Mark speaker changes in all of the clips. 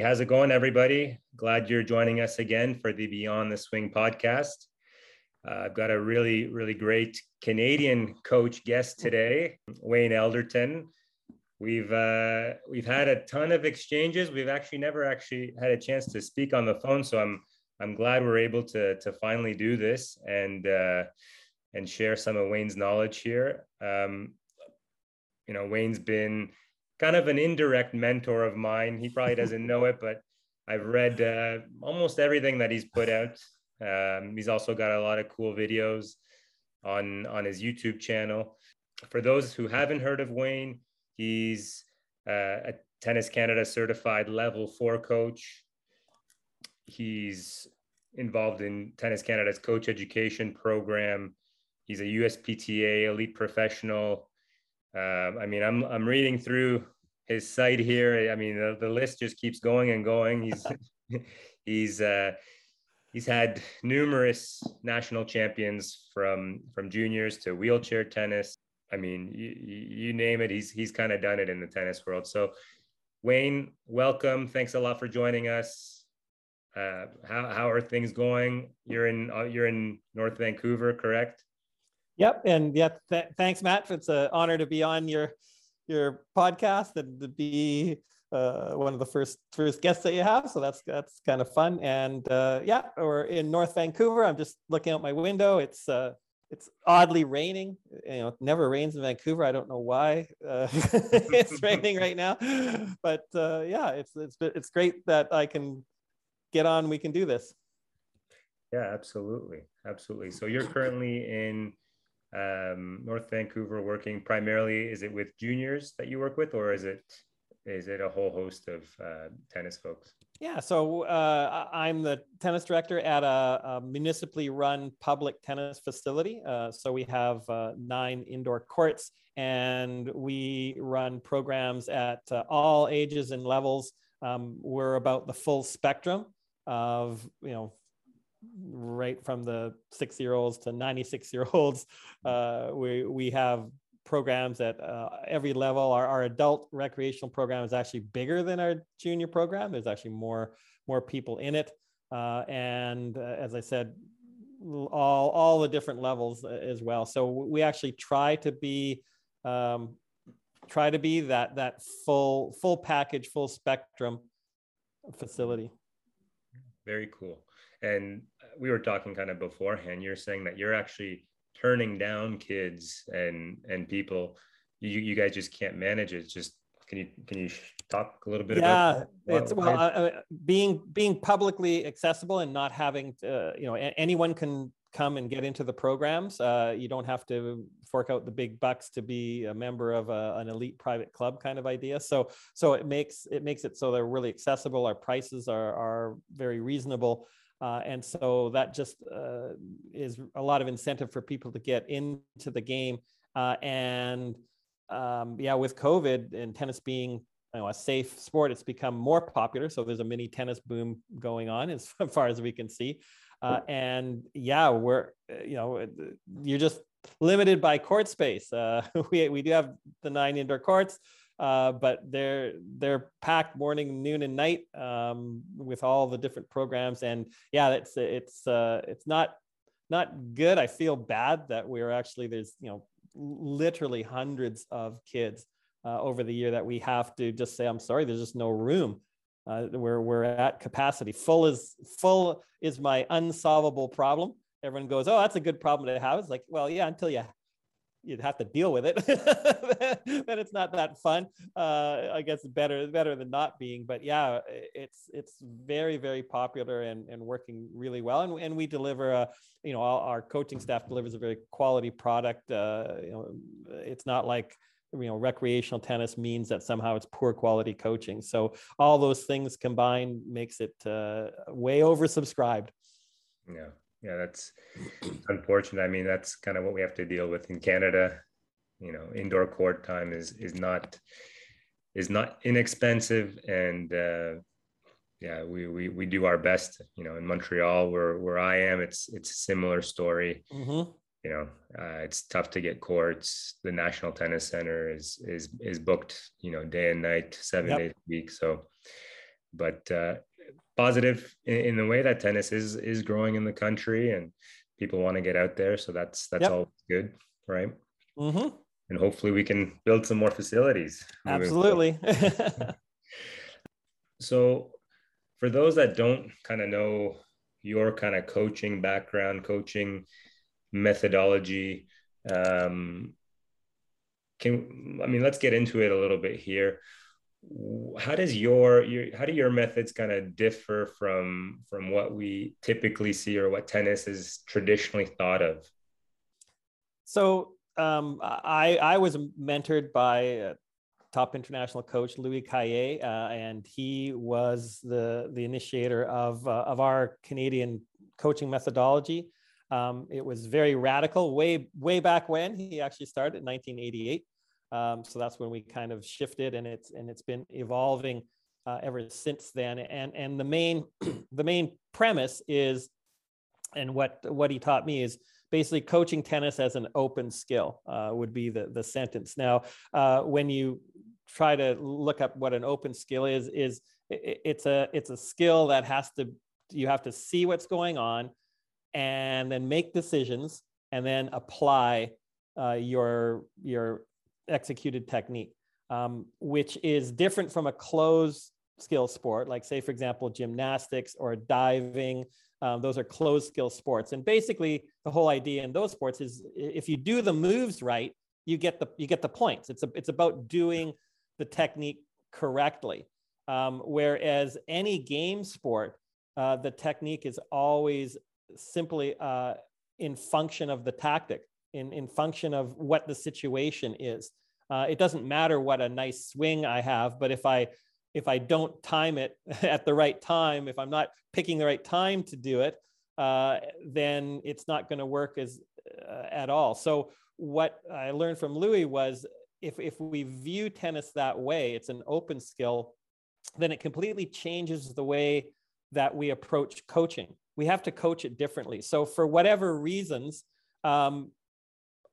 Speaker 1: How's it going, everybody? Glad you're joining us again for the Beyond the Swing podcast. Uh, I've got a really, really great Canadian coach guest today, Wayne Elderton. We've uh, we've had a ton of exchanges. We've actually never actually had a chance to speak on the phone, so I'm I'm glad we're able to to finally do this and uh, and share some of Wayne's knowledge here. Um, you know, Wayne's been kind of an indirect mentor of mine. He probably doesn't know it, but I've read uh, almost everything that he's put out. Um, he's also got a lot of cool videos on on his YouTube channel. For those who haven't heard of Wayne, he's uh, a Tennis Canada certified level four coach. He's involved in Tennis Canada's coach education program. He's a USPTA elite professional um, I mean, I'm I'm reading through his site here. I mean, the, the list just keeps going and going. He's he's uh, he's had numerous national champions from from juniors to wheelchair tennis. I mean, you, you name it, he's he's kind of done it in the tennis world. So, Wayne, welcome. Thanks a lot for joining us. Uh, how how are things going? You're in uh, you're in North Vancouver, correct?
Speaker 2: Yep, and yeah, th- thanks, Matt. It's an honor to be on your your podcast and to be uh, one of the first first guests that you have. So that's that's kind of fun. And uh, yeah, we're in North Vancouver. I'm just looking out my window. It's uh, it's oddly raining. You know, it never rains in Vancouver. I don't know why uh, it's raining right now, but uh, yeah, it's it's it's great that I can get on. We can do this.
Speaker 1: Yeah, absolutely, absolutely. So you're currently in um, North Vancouver working primarily? Is it with juniors that you work with, or is it is it a whole host of uh, tennis folks?
Speaker 2: Yeah, so uh, I'm the tennis director at a, a municipally run public tennis facility. Uh, so we have uh, nine indoor courts, and we run programs at uh, all ages and levels. Um, we're about the full spectrum of you know right from the six year olds to 96 year olds. Uh, we, we have programs at uh, every level. Our, our adult recreational program is actually bigger than our junior program. There's actually more, more people in it. Uh, and uh, as I said, all, all the different levels uh, as well. So we actually try to be, um, try to be that, that full, full package, full spectrum facility.
Speaker 1: Very cool. And we were talking kind of beforehand. You're saying that you're actually turning down kids and and people. You you guys just can't manage it. Just can you can you talk a little bit
Speaker 2: yeah,
Speaker 1: about?
Speaker 2: Yeah, it's well uh, being being publicly accessible and not having to, you know anyone can come and get into the programs. Uh, you don't have to fork out the big bucks to be a member of a, an elite private club kind of idea. So so it makes it makes it so they're really accessible. Our prices are are very reasonable. Uh, and so that just uh, is a lot of incentive for people to get into the game. Uh, and um, yeah, with COVID and tennis being you know, a safe sport, it's become more popular. So there's a mini tennis boom going on as far as we can see. Uh, and yeah, we're, you know, you're just limited by court space. Uh, we, we do have the nine indoor courts uh, but they're they're packed morning, noon, and night um, with all the different programs. And yeah, it's it's uh, it's not not good. I feel bad that we're actually there's you know literally hundreds of kids uh, over the year that we have to just say I'm sorry. There's just no room. Uh, we're we're at capacity. Full is full is my unsolvable problem. Everyone goes, oh, that's a good problem to have. It's like, well, yeah, until you you'd have to deal with it. Then it's not that fun. Uh, i guess better better than not being but yeah it's it's very very popular and, and working really well. And, and we deliver a you know our coaching staff delivers a very quality product. Uh, you know it's not like you know recreational tennis means that somehow it's poor quality coaching. So all those things combined makes it uh, way oversubscribed.
Speaker 1: Yeah yeah, that's unfortunate. I mean, that's kind of what we have to deal with in Canada. You know, indoor court time is is not is not inexpensive, and uh, yeah, we, we we do our best. You know, in Montreal, where where I am, it's it's a similar story. Mm-hmm. You know, uh, it's tough to get courts. The National Tennis Center is is is booked. You know, day and night, seven yep. days a week. So but uh, positive in, in, the way that tennis is is growing in the country and people want to get out there. So that's that's yep. all good, right? Mm-hmm. And hopefully we can build some more facilities.
Speaker 2: Absolutely.
Speaker 1: so for those that don't kind of know your kind of coaching background, coaching methodology, um, can I mean let's get into it a little bit here how does your, your how do your methods kind of differ from from what we typically see or what tennis is traditionally thought of
Speaker 2: so um, I, I was mentored by top international coach Louis Cayer, uh, and he was the the initiator of uh, of our Canadian coaching methodology. Um, it was very radical way way back when he actually started in 1988. Um, so that's when we kind of shifted, and it's and it's been evolving uh, ever since then. And and the main the main premise is, and what what he taught me is basically coaching tennis as an open skill uh, would be the the sentence. Now, uh, when you try to look up what an open skill is, is it, it's a it's a skill that has to you have to see what's going on, and then make decisions, and then apply uh, your your executed technique, um, which is different from a closed skill sport, like say, for example, gymnastics or diving. Um, those are closed skill sports. And basically the whole idea in those sports is if you do the moves right, you get the, you get the points. It's, a, it's about doing the technique correctly. Um, whereas any game sport, uh, the technique is always simply uh, in function of the tactic in, in function of what the situation is. Uh, it doesn't matter what a nice swing I have, but if I if I don't time it at the right time, if I'm not picking the right time to do it, uh, then it's not going to work as uh, at all. So what I learned from Louis was if if we view tennis that way, it's an open skill, then it completely changes the way that we approach coaching. We have to coach it differently. So for whatever reasons, um,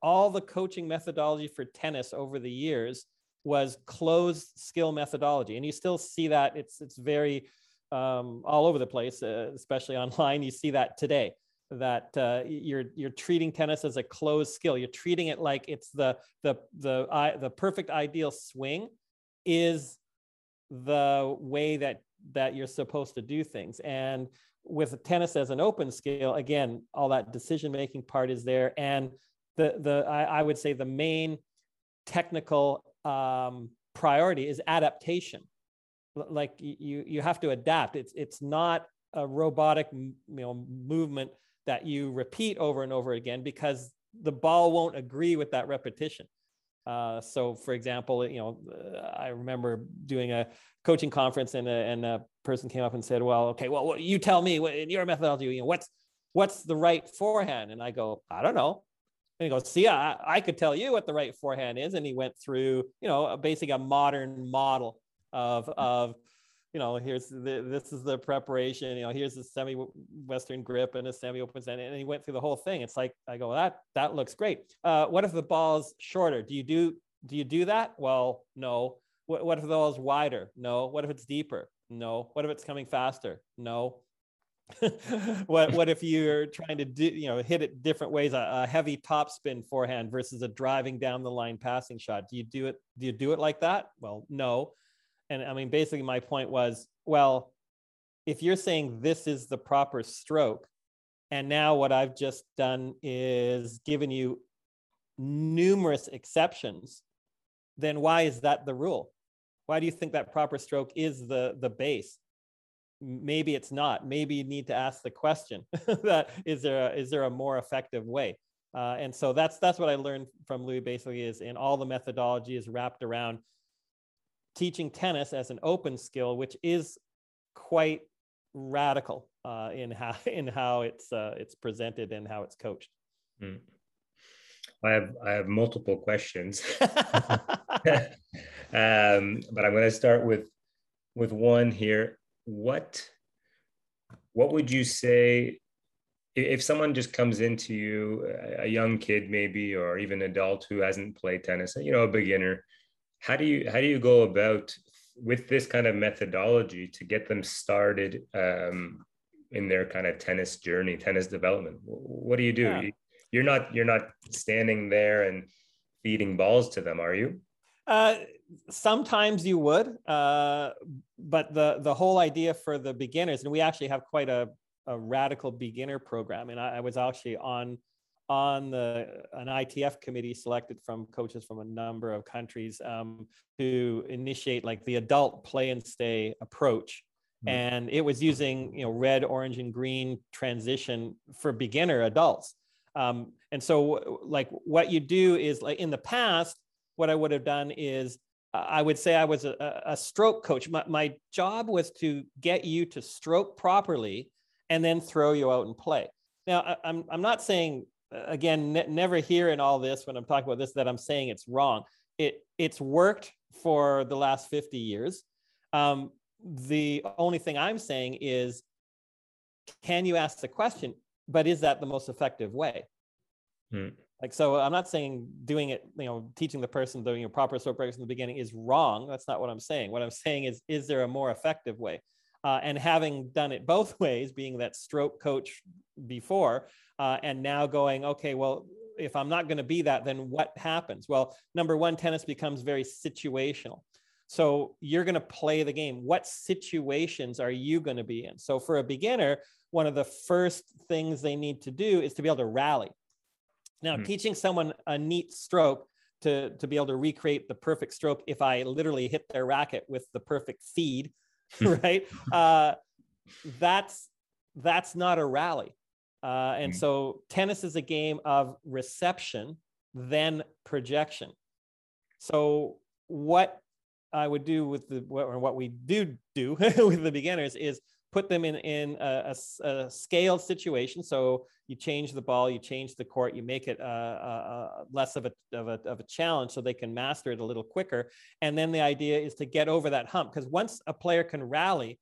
Speaker 2: all the coaching methodology for tennis over the years was closed skill methodology. And you still see that. It's it's very um, all over the place uh, especially online. You see that today that uh, you're you're treating tennis as a closed skill. You're treating it like it's the the the uh, the perfect ideal swing is the way that that you're supposed to do things. And with tennis as an open skill again all that decision making part is there. And the the I, I would say the main technical um, priority is adaptation. Like you you have to adapt. It's it's not a robotic you know movement that you repeat over and over again because the ball won't agree with that repetition. Uh, so, for example, you know, uh, I remember doing a coaching conference, and a, and a person came up and said, "Well, okay, well, what, you tell me what, in your methodology, you know, what's what's the right forehand?" And I go, "I don't know. And he goes, see, I, I could tell you what the right forehand is. And he went through, you know, a, basically a modern model of, of, you know, here's the, this is the preparation, you know, here's the semi Western grip and a semi open stand. And he went through the whole thing. It's like, I go, that, that looks great. Uh, what if the ball's shorter? Do you do, do you do that? Well, no. What, what if the ball's wider? No. What if it's deeper? No. What if it's coming faster? No. what what if you're trying to do you know hit it different ways a, a, heavy topspin forehand versus a driving down the line passing shot? Do you do it do you do it like that? Well no. And i mean basically my point was well if you're saying this is the proper stroke and now what i've just done is given you numerous exceptions then why is that the rule? Why do you think that proper stroke is the the base maybe it's not. Maybe you need to ask the question that is there a, is there a more effective way? Uh, and so that's that's what i learned from louis basically is in all the methodology is wrapped around teaching tennis as an open skill which is quite radical uh, in how in how it's uh, it's presented and how it's coached. Mm.
Speaker 1: I have I have multiple questions, um, but I'm going to start with with one here what what would you say if someone just comes into you a young kid maybe or even adult who hasn't played tennis you know a beginner how do you how do you go about with this kind of methodology to get them started um, in their kind of tennis journey, tennis development? What do you do? Yeah. You're not you're not standing there and feeding balls to them, are you?
Speaker 2: Uh, sometimes you would, uh, but the the whole idea for the beginners, and we actually have quite a, a radical beginner program, and I, I was actually on on the an ITF committee selected from coaches from a number of countries um, to initiate like the adult play and stay approach. Mm-hmm. And it was using you know red, orange, and green transition for beginner adults. Um, and so like what you do is like in the past, what I would have done is I would say I was a, a stroke coach. My, my job was to get you to stroke properly and then throw you out and play. Now, I, I'm, I'm not saying again, ne- never hear in all this when I'm talking about this that I'm saying it's wrong. It it's worked for the last 50 years. Um, the only thing I'm saying is, can you ask the question? But is that the most effective way? Hmm. Like so, I'm not saying doing it, you know, teaching the person the you know, proper stroke breaks in the beginning is wrong. That's not what I'm saying. What I'm saying is, is there a more effective way? Uh, and having done it both ways, being that stroke coach before, uh, and now going, okay, well, if I'm not going to be that, then what happens? Well, number one, tennis becomes very situational. So you're going to play the game. What situations are you going to be in? So for a beginner, one of the first things they need to do is to be able to rally. Now, mm. teaching someone a neat stroke to, to be able to recreate the perfect stroke if I literally hit their racket with the perfect feed, right? uh, that's that's not a rally. Uh, and mm. so tennis is a game of reception, then projection. So what I would do with the or what we do do with the beginners is put them in in a, a, a, scaled situation. So you change the ball, you change the court, you make it uh, uh, uh, less of a, of a of a challenge, so they can master it a little quicker. And then the idea is to get over that hump because once a player can rally,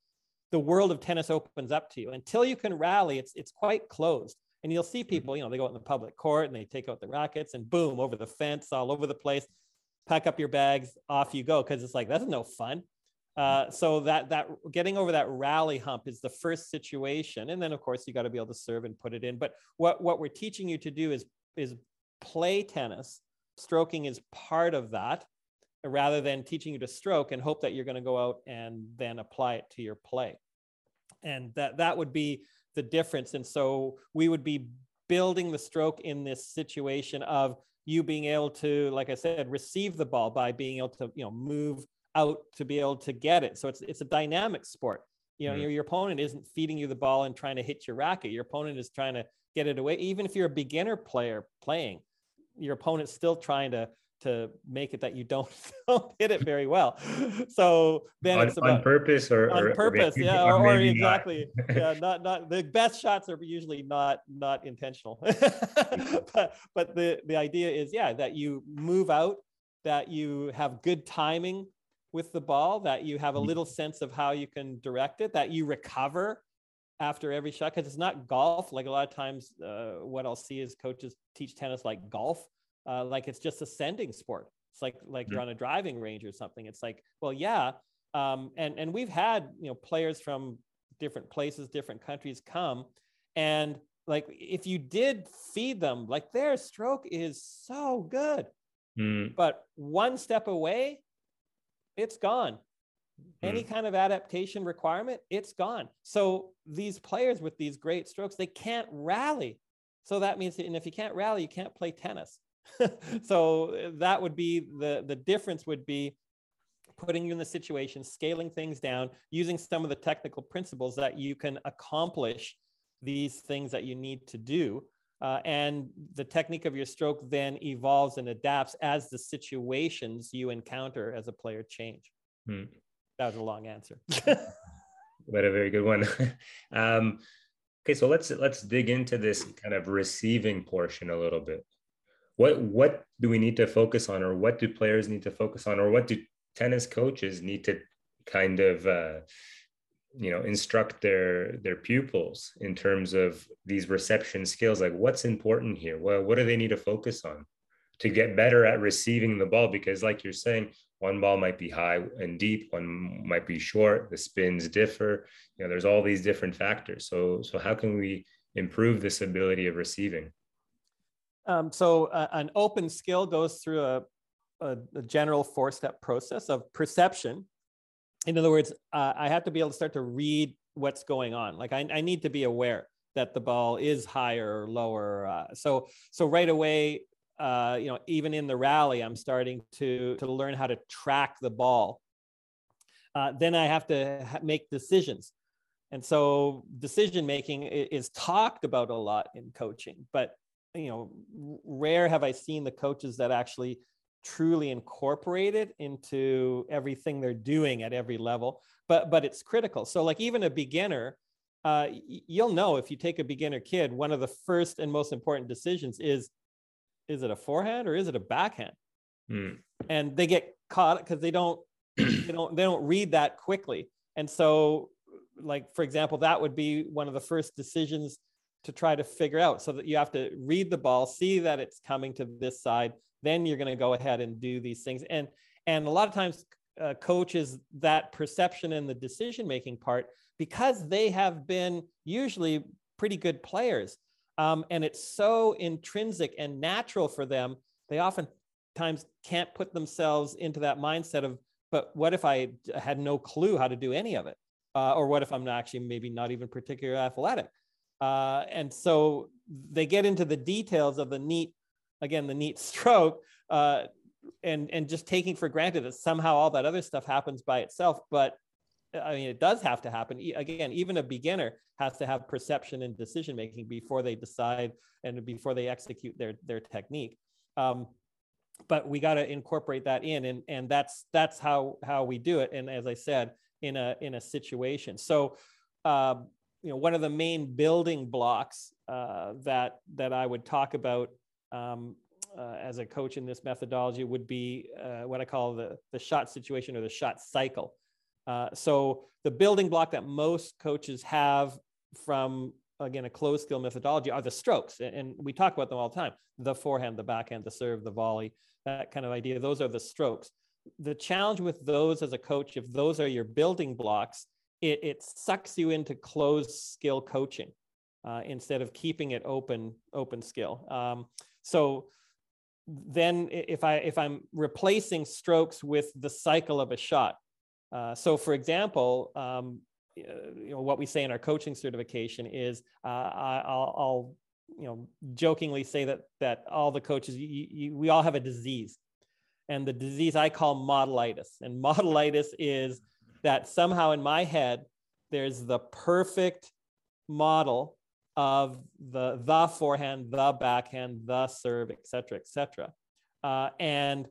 Speaker 2: the world of tennis opens up to you. Until you can rally, it's it's quite closed. And you'll see mm-hmm. people, you know, they go out in the public court and they take out the rackets and boom, over the fence, all over the place. Pack up your bags, off you go, because it's like that's no fun. Uh, so that that getting over that rally hump is the first situation, and then of course you got to be able to serve and put it in. But what what we're teaching you to do is is play tennis. Stroking is part of that, rather than teaching you to stroke and hope that you're going to go out and then apply it to your play and that that would be the difference and so we would be building the stroke in this situation of you being able to like i said receive the ball by being able to you know move out to be able to get it so it's it's a dynamic sport you know mm-hmm. your, your opponent isn't feeding you the ball and trying to hit your racket your opponent is trying to get it away even if you're a beginner player playing your opponent's still trying to to make it that you don't, don't hit it very well. So then
Speaker 1: on,
Speaker 2: it's about
Speaker 1: on purpose or
Speaker 2: on or, purpose, or yeah, or, or exactly, not. yeah, not not the best shots are usually not not intentional, but but the the idea is yeah that you move out, that you have good timing with the ball, that you have a mm-hmm. little sense of how you can direct it, that you recover after every shot because it's not golf like a lot of times uh, what i'll see is coaches teach tennis like golf uh, like it's just a sending sport. It's like like you're on a driving range or something. It's like, well, yeah. Um, and and we've had you know players from different places, different countries come, and like if you did feed them, like their stroke is so good, mm. but one step away, it's gone. Any mm. kind of adaptation requirement, it's gone. So these players with these great strokes, they can't rally. So that means, and if you can't rally, you can't play tennis. so that would be the the difference would be putting you in the situation scaling things down using some of the technical principles that you can accomplish these things that you need to do uh, and the technique of your stroke then evolves and adapts as the situations you encounter as a player change. Hmm. that was a long answer.
Speaker 1: But a very good one. Um, okay so let's let's dig into this kind of receiving portion a little bit. What what do we need to focus on or what do players need to focus on or what do tennis coaches need to kind of uh, you know instruct their their pupils in terms of these reception skills like what's important here? Well what do they need to focus on to get better at receiving the ball? Because like you're saying one ball might be high and deep one might be short the spins differ you know there's all these different factors. So so how can we improve this ability of receiving?
Speaker 2: Um, so uh, an open skill goes through a, a, a general four step process of perception in other words uh, i have to be able to start to read what's going on like i, I need to be aware that the ball is higher or lower uh, so so right away uh, you know, even in the rally, I'm starting to to learn how to track the ball. Uh, then I have to ha- make decisions, and so decision making is talked about a lot in coaching. But you know, rare have I seen the coaches that actually truly incorporate it into everything they're doing at every level. But but it's critical. So like even a beginner. Uh, you'll know if you take a beginner kid, one of the first and most important decisions is is it a forehand or is it a backhand? Mm. And they get caught because they don't they don't they don't read that quickly. And so, like for example, that would be one of the first decisions to try to figure out so that you have to read the ball, see that it's coming to this side, then you're going to go ahead and do these things. And and a lot of times uh, coaches that perception and the decision making part because they have been usually pretty good players um, and it's so intrinsic and natural for them, they oftentimes can't put themselves into that mindset of, but what if I had no clue how to do any of it? Uh, or what if I'm actually maybe not even particularly athletic? Uh, and so they get into the details of the neat, again, the neat stroke, uh, and and just taking for granted that somehow all that other stuff happens by itself. But I mean, it does have to happen. Again, even a beginner has to have perception and decision making before they decide and before they execute their their technique. Um, but we got to incorporate that in, and and that's that's how how we do it. And as I said, in a in a situation. So, um, you know, one of the main building blocks uh, that that I would talk about um, uh, as a coach in this methodology would be uh, what I call the the shot situation or the shot cycle. Uh, so the building block that most coaches have from again a closed skill methodology are the strokes and we talk about them all the time. The forehand the backhand the serve the volley that kind of idea. Those are the strokes. The challenge with those as a coach if those are your building blocks it, it sucks you into closed skill coaching uh, instead of keeping it open open skill. Um, so then if i if i'm replacing strokes with the cycle of a shot uh, so, for example, um, you know what we say in our coaching certification is uh, I'll, I'll, you know jokingly say that that all the coaches you, you, we all have a disease, and the disease I call modelitis, and modelitis is that somehow in my head there's the perfect model of the the forehand, the backhand, the serve, etc., etc. Uh, and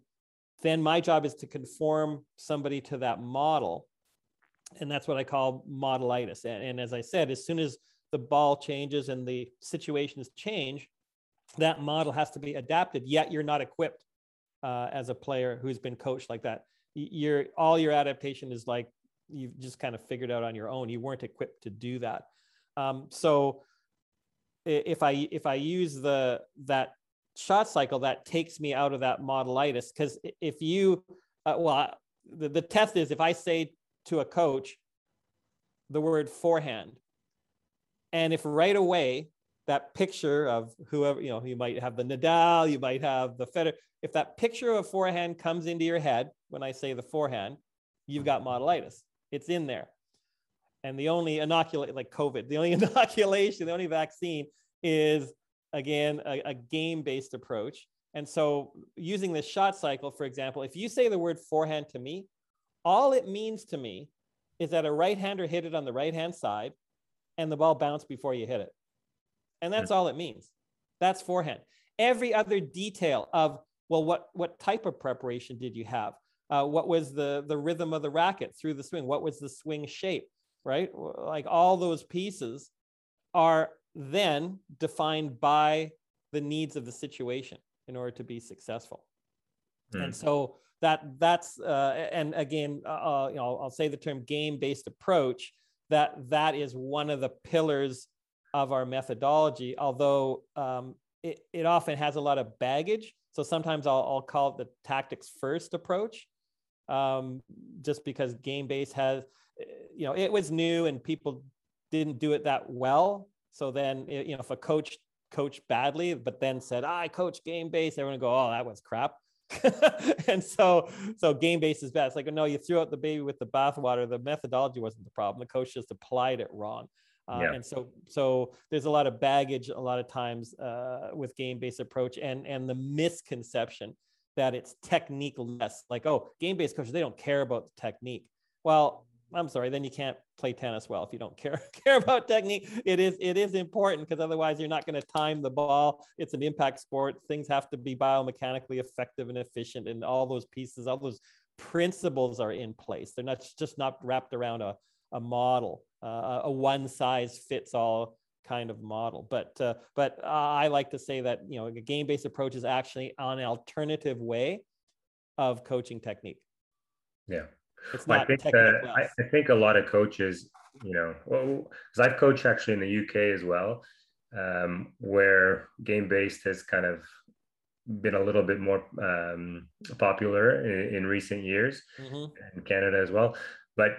Speaker 2: then my job is to conform somebody to that model. And that's what I call modelitis. And, and as I said, as soon as the ball changes and the situations change, that model has to be adapted, yet you're not equipped uh, as a player who's been coached like that. Your all your adaptation is like you've just kind of figured out on your own. You weren't equipped to do that. Um, so if I if I use the that shot cycle that takes me out of that modelitis. Because if you, uh, well, the, the test is if I say to a coach the word forehand, and if right away that picture of whoever, you know, you might have the Nadal, you might have the Federer, if that picture of forehand comes into your head when I say the forehand, you've got modelitis. It's in there. And the only inoculate, like COVID, the only inoculation, the only vaccine is again, a, a game based approach. And so, using this shot cycle, for example, if you say the word forehand to me, all it means to me is that a right hander hit it on the right hand side and the ball bounced before you hit it. And that's all it means. That's forehand. Every other detail of, well, what, what type of preparation did you have? Uh, what was the, the rhythm of the racket through the swing? What was the swing shape? Right? Like all those pieces are then defined by the needs of the situation in order to be successful. Mm. And so that that's uh, and again, uh, uh, you know, I'll say the term game-based approach. That that is one of the pillars of our methodology. Although um, it, it often has a lot of baggage, so sometimes I'll, I'll call it the tactics first approach. um, just because game-based has, you know, it was new and people didn't do it that well. So then, you know, if a coach coached badly, but then said, I coach game base, everyone go, oh, that was crap. and so, so game base is bad. It's like, no, you threw out the baby with the bathwater. The methodology wasn't the problem. The coach just applied it wrong. Uh, yeah. And so, so there's a lot of baggage a lot of times uh, with game-based approach, and and the misconception that it's technique less. Like, oh, game-based coaches they don't care about the technique. Well, I'm sorry, then you can't play tennis well if you don't care care about technique. It is it is important because otherwise you're not going to time the ball. It's an impact sport. Things have to be biomechanically effective and efficient, and all those pieces, all those principles are in place. They're not just not wrapped around a a model, uh, a one size fits all kind of model. But uh, but uh, I like to say that you know a game based approach is actually an alternative way of coaching technique.
Speaker 1: Yeah, it's not. I think I, I, think a lot of coaches, you know, well, because I've coached actually in the UK as well, um, where game based has kind of been a little bit more um, popular in, in, recent years mm-hmm. in Canada as well. But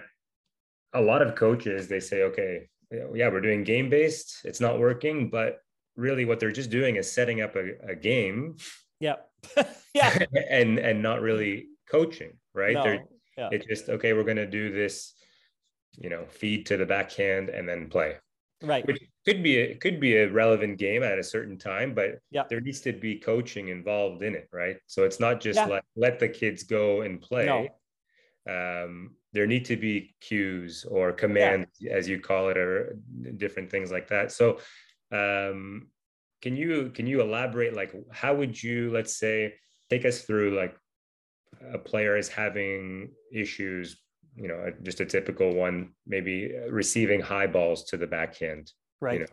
Speaker 1: a lot of coaches they say okay yeah we're doing game based it's not working but really what they're just doing is setting up a, a game
Speaker 2: yeah yeah
Speaker 1: and and not really coaching right no. Yeah. it's just okay we're going to do this you know feed to the backhand and then play
Speaker 2: right
Speaker 1: which could be a could be a relevant game at a certain time but yeah. there needs to be coaching involved in it right so it's not just yeah. let let the kids go and play no um, there need to be cues or commands yeah. as you call it or different things like that so um, can you can you elaborate like how would you let's say take us through like a player is having issues you know just a typical one maybe receiving high balls to the backhand
Speaker 2: right. you
Speaker 1: know,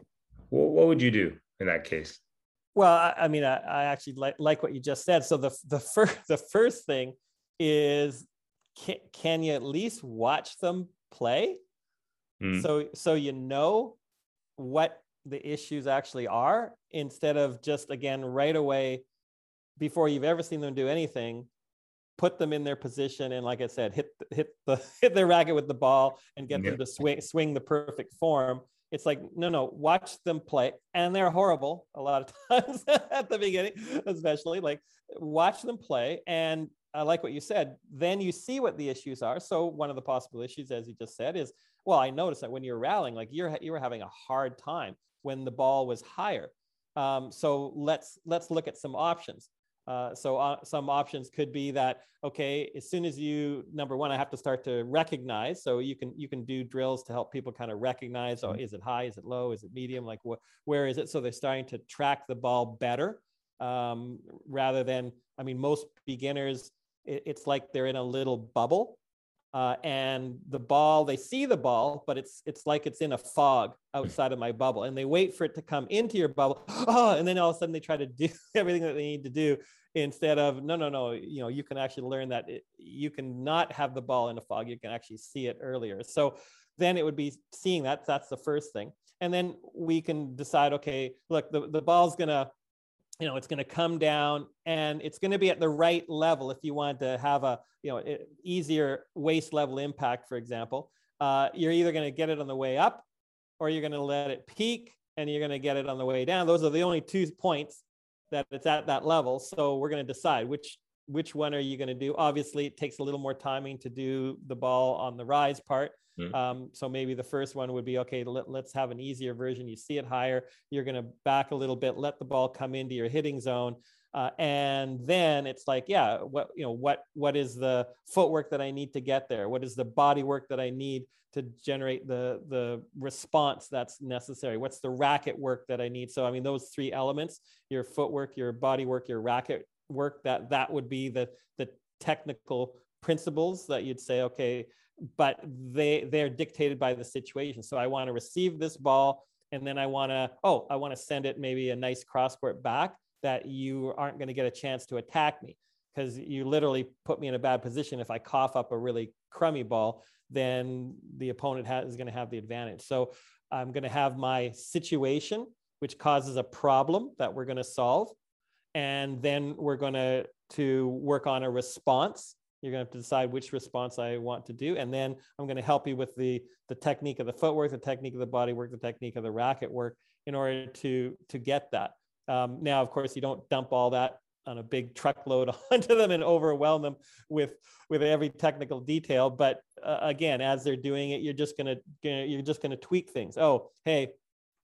Speaker 1: what, what would you do in that case?
Speaker 2: Well i, I mean I, I, actually like, like what you just said. So the the first the first thing is can, can you at least watch them play? Mm. so so you know what the issues actually are instead of just again right away before you've ever seen them do anything put them in their position and like i said hit hit the hit their racket with the ball and get them to swing swing the perfect form it's like no no watch them play and they're horrible a lot of times at the beginning especially like watch them play and I like what you said. Then you see what the issues are. So one of the possible issues, as you just said, is well, I noticed that when you're rallying, like you're you were having a hard time when the ball was higher. Um, so let's let's look at some options. Uh, so uh, some options could be that okay, as soon as you number one, I have to start to recognize. So you can you can do drills to help people kind of recognize. Oh, mm-hmm. is it high? Is it low? Is it medium? Like wh- where is it? So they're starting to track the ball better um, rather than I mean most beginners it, it's like they're in a little bubble uh, and the ball they see the ball but it's it's like it's in a fog outside of my bubble and they wait for it to come into your bubble oh and then all of a sudden they try to do everything that they need to do instead of no no no you know you can actually learn that it, you can not have the ball in a fog you can actually see it earlier. So then it would be seeing that that's the first thing. And then we can decide okay look the, the ball's to you know it's going to come down and it's going to be at the right level if you want to have a you know easier waist level impact for example. Uh, you're either going to get it on the way up or you're going to let it peak and you're going to get it on the way down. Those are the only two points that it's at that level so we're going to decide which which one are you going to do obviously it takes a little more timing to do the ball on the rise part Mm-hmm. Um, so maybe the first one would be okay. Let, let's have an easier version. You see it higher. You're going to back a little bit, let the ball come into your hitting zone, uh, and then it's like, yeah, what you know, what what is the footwork that I need to get there? What is the body work that I need to generate the the response that's necessary? What's the racket work that I need? So I mean, those three elements: your footwork, your body work, your racket work. That that would be the the technical principles that you'd say, okay, but they they're dictated by the situation. So I want to receive this ball, and then I want to oh I want to send it maybe a nice cross court back that you aren't going to get a chance to attack me because you literally put me in a bad position. If I cough up a really crummy ball, then the opponent has, is going to have the advantage. So I'm going to have my situation, which causes a problem that we're going to solve. And then we're going to, to work on a response You're going to have to decide which response I want to do. And then I'm going to help you with the, the technique of the footwork, the technique of the body work, the technique of the racket work in order to, to get that. Um, now, of course, you don't dump all that on a big truckload onto them and overwhelm them with with every technical detail but uh, again as they're doing it you're just going to you're just to tweak things oh hey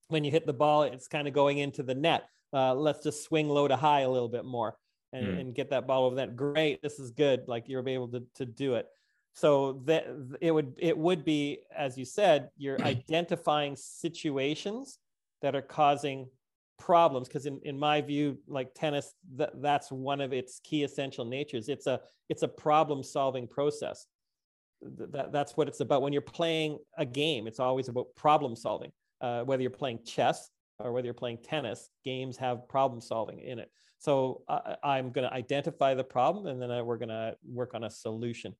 Speaker 2: when you hit the ball it's kind of going into the net uh, let's just swing low to high a little bit more and, mm. and get that ball over that. Great, this is good. Like you're able to, to do it. So that it would it would be, as you said, you're identifying situations that are causing problems because in, in my view like tennis that, that's one of its key essential natures it's a it's a problem solving process that, that's what it's about when you're playing a game it's always about problem solving uh, whether you're playing chess or whether you're playing tennis, games have problem solving in it. So I, am going to identify the problem and then I, we're going to work on a solution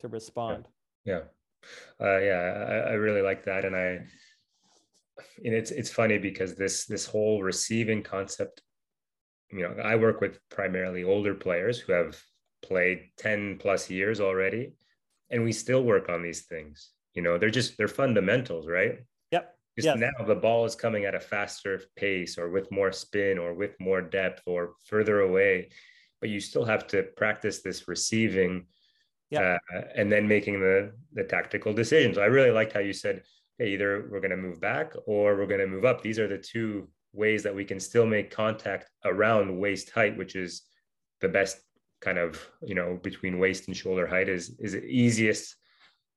Speaker 2: to respond.
Speaker 1: Yeah. Yeah. Uh, yeah. I, I, really like that. And I, and it's, it's funny because this, this whole receiving concept, you know, I work with primarily older players who have played 10 plus years already and we still work on these things. You know, they're just, they're fundamentals, right? Just yes. now the ball is coming at a faster pace or with more spin or with more depth or further away, but you still have to practice this receiving uh, and then making the, the tactical decisions. I really liked how you said, either we're going to move back or we're going to move up. These are the two ways that we can still make contact around waist height, which is the best kind of, you know, between waist and shoulder height is, is the easiest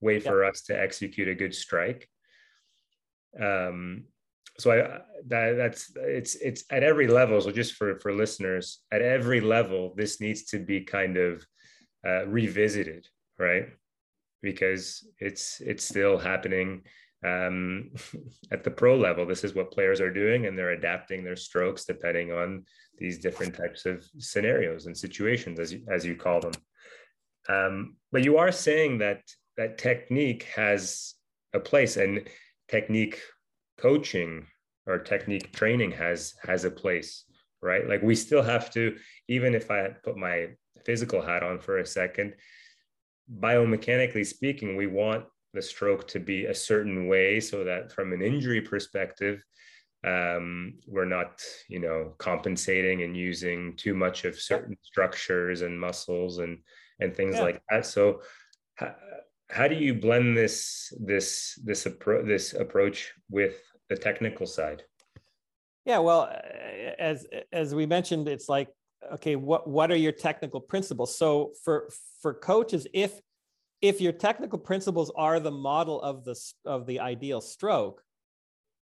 Speaker 1: way for us to execute a good strike um, so I that that's it's it's at every level. So just for for listeners, at every level, this needs to be kind of uh, revisited, right? Because it's it's still happening um, at the pro level. This is what players are doing, and they're adapting their strokes depending on these different types of scenarios and situations, as you, as you call them. Um, but you are saying that that technique has a place, and technique coaching or technique training has has a place right like we still have to even if i put my physical hat on for a second biomechanically speaking we want the stroke to be a certain way so that from an injury perspective um, we're not you know compensating and using too much of certain structures and muscles and and things yeah. like that. So how do you blend this this this approach this approach with the technical side?
Speaker 2: Yeah well as as we mentioned it's like okay what what are your technical principles? So for for coaches if if your technical principles are the model of the of the ideal stroke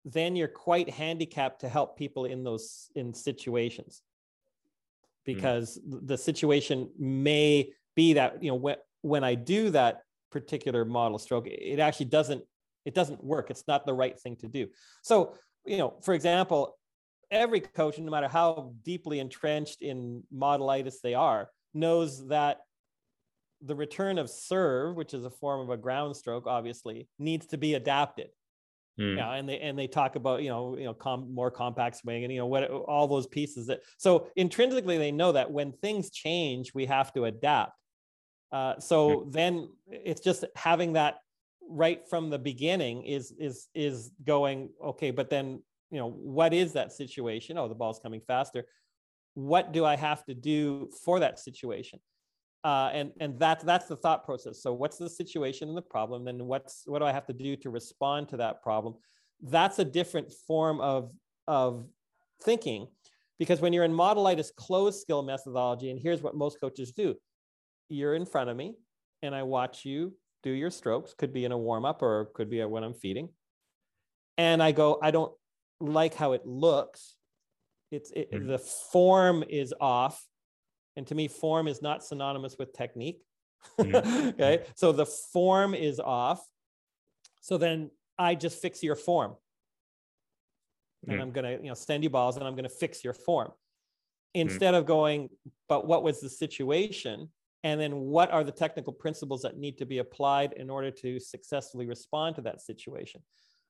Speaker 2: then you're quite handicapped to help people in those in situations hmm. because mm. the situation may be that you know when when I do that particular model stroke it actually doesn't it doesn't work it's not the right thing to do so you know for example every coach no matter how deeply entrenched in modelitis they are knows that the return of serve which is a form of a ground stroke obviously needs to be adapted. Mm. yeah and they and they talk about you know you know com, more compact swing and you know what all those pieces that so intrinsically they know that when things change we have to adapt. Uh, so then it's just having that right from the beginning is is is going okay but then you know what is that situation? Oh the ball's coming faster. What do i have to do for that situation uh, and and that's that's the thought process so what's the situation and the problem then what's what do i have to do to respond to that problem that's a different form of of thinking because when you're in modelitis closed skill methodology and here's what most coaches do you're in front of me and I watch you do your strokes, could be in a warm up or could be when I'm feeding. And I go, I don't like how it looks. It's it, mm-hmm. the form is off. And to me, form is not synonymous with technique. Mm-hmm. okay. So the form is off. So then I just fix your form. And mm-hmm. I'm going to, you know, send you balls and I'm going to fix your form. Mm. Instead of going, but what was the situation? and then what are the technical principles that need to be applied in order to successfully respond to that situation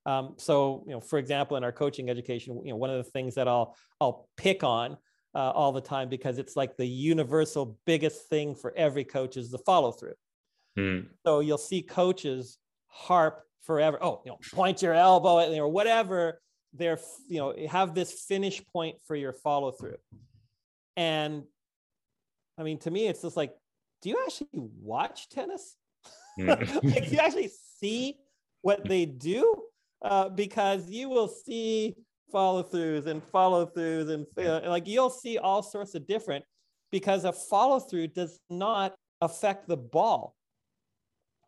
Speaker 2: um, so you know for example in our coaching education you know one of the things that i'll i'll pick on uh, all the time because it's like the universal biggest thing for every coach is the follow through. Mm. So you'll see coaches harp forever. Oh, you know, point your elbow at, or whatever. They're, you know, have this finish point for your follow through. And I mean, to me, it's just like, do you actually watch tennis? Mm. like, you actually see what they do? Uh, because you will see follow throughs and follow throughs and uh, like you'll see all sorts of different because a follow through does not affect the ball.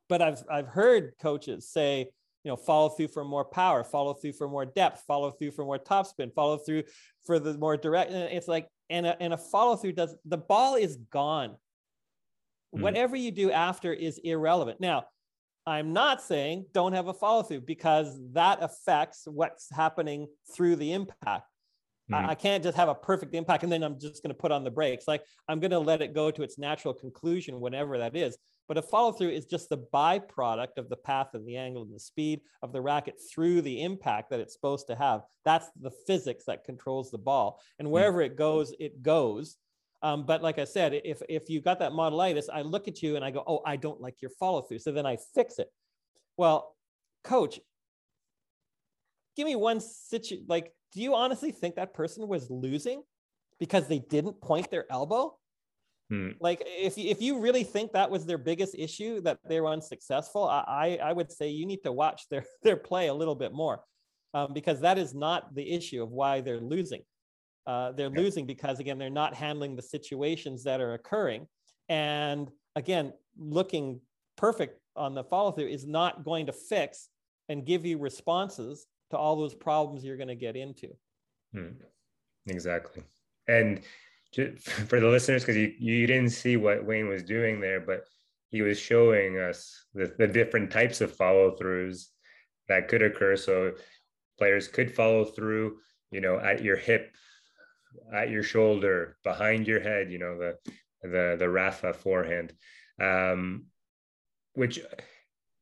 Speaker 2: But I've I've heard coaches say, you know, follow through for more power, follow through for more depth, follow through for more topspin, follow through for the more direct. And it's like, and a, and a follow through does the ball is gone. Mm. Whatever you do after is irrelevant. Now, I'm not saying don't have a follow through because that affects what's happening through the impact. Mm-hmm. I, can't just have a perfect impact and then I'm just going to put on the brakes. Like I'm going to let it go to its natural conclusion, whenever that is. But a follow through is just the byproduct of the path and the angle and the speed of the racket through the impact that it's supposed to have. That's the physics that controls the ball. And mm. wherever mm-hmm. it goes, it goes. Um, but like I said, if if you got that modelitis, I look at you and I go, oh, I don't like your follow through. So then I fix it. Well, coach, give me one situation. Like, do you honestly think that person was losing because they didn't point their elbow? Hmm. Like, if if you really think that was their biggest issue that they were unsuccessful, I I would say you need to watch their their play a little bit more, um, because that is not the issue of why they're losing. Uh, they're yeah. losing because again they're not handling the situations that are occurring and again looking perfect on the follow through is not going to fix and give you responses to all those problems you're going to get into hmm.
Speaker 1: exactly and for the listeners because you, you didn't see what wayne was doing there but he was showing us the, the different types of follow throughs that could occur so players could follow through you know at your hip at your shoulder, behind your head, you know, the the the Rafa forehand. Um, which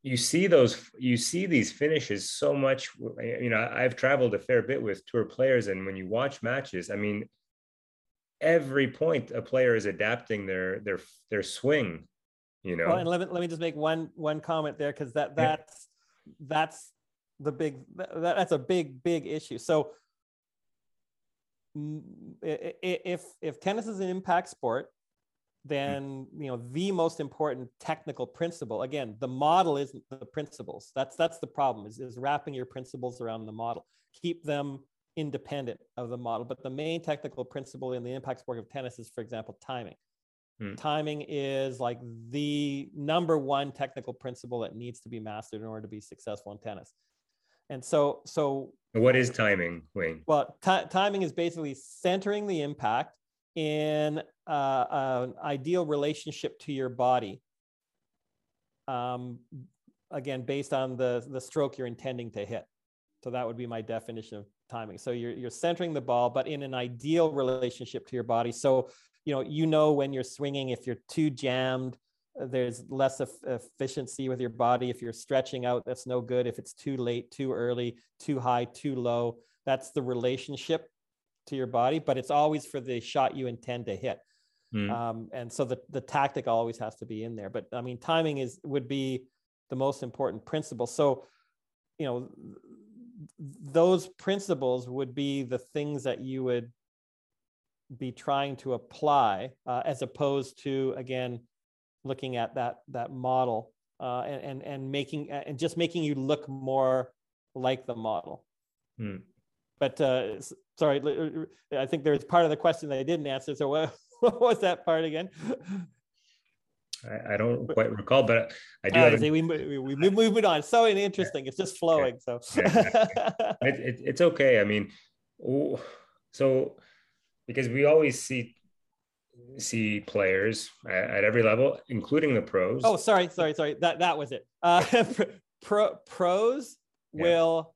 Speaker 1: you see those you see these finishes so much you know i've traveled a fair bit with tour players and when you watch matches i mean every point a player is adapting their their their swing you know
Speaker 2: and let me, let me just make one one comment there because that that's yeah. that's the big that, that's a big big issue so if if tennis is an impact sport then you know the most important technical principle again the model isn't the principles. That's that's the problem is, is wrapping your principles around the model. Keep them independent of the model. But the main technical principle in the impact sport of tennis is for example timing. Hmm. timing is like the number one technical principle that needs to be mastered in order to be successful in tennis and so, so
Speaker 1: what is timing, Wayne?
Speaker 2: Well, t- timing is basically centering the impact in uh, an ideal relationship to your body. Um, again, based on the the stroke you're intending to hit. So that would be my definition of timing. So you're you're centering the ball, but in an ideal relationship to your body. So you know you know when you're swinging if you're too jammed there's less efficiency with your body. If you're stretching out that's no good. If it's too late too early too high too low that's the relationship to your body but it's always for the shot you intend to hit. Mm. um, and so the, the tactic always has to be in there but i mean timing is would be the most important principle. So you know those principles would be the things that you would be trying to apply uh, as opposed to again looking at that that model uh, and, and and making and just making you look more like the model. Hmm. But uh, sorry, I think there's part of the question that I didn't answer. So what, what was that part again?
Speaker 1: I, I don't quite recall, but I do.
Speaker 2: Uh, see, we, we, we move it on. So interesting. It's just flowing. So
Speaker 1: it, it, it's okay. I mean, so because we always see see players at, at, every level, including the pros.
Speaker 2: Oh, sorry, sorry, sorry. That that was it. Uh, pro, pros yeah. will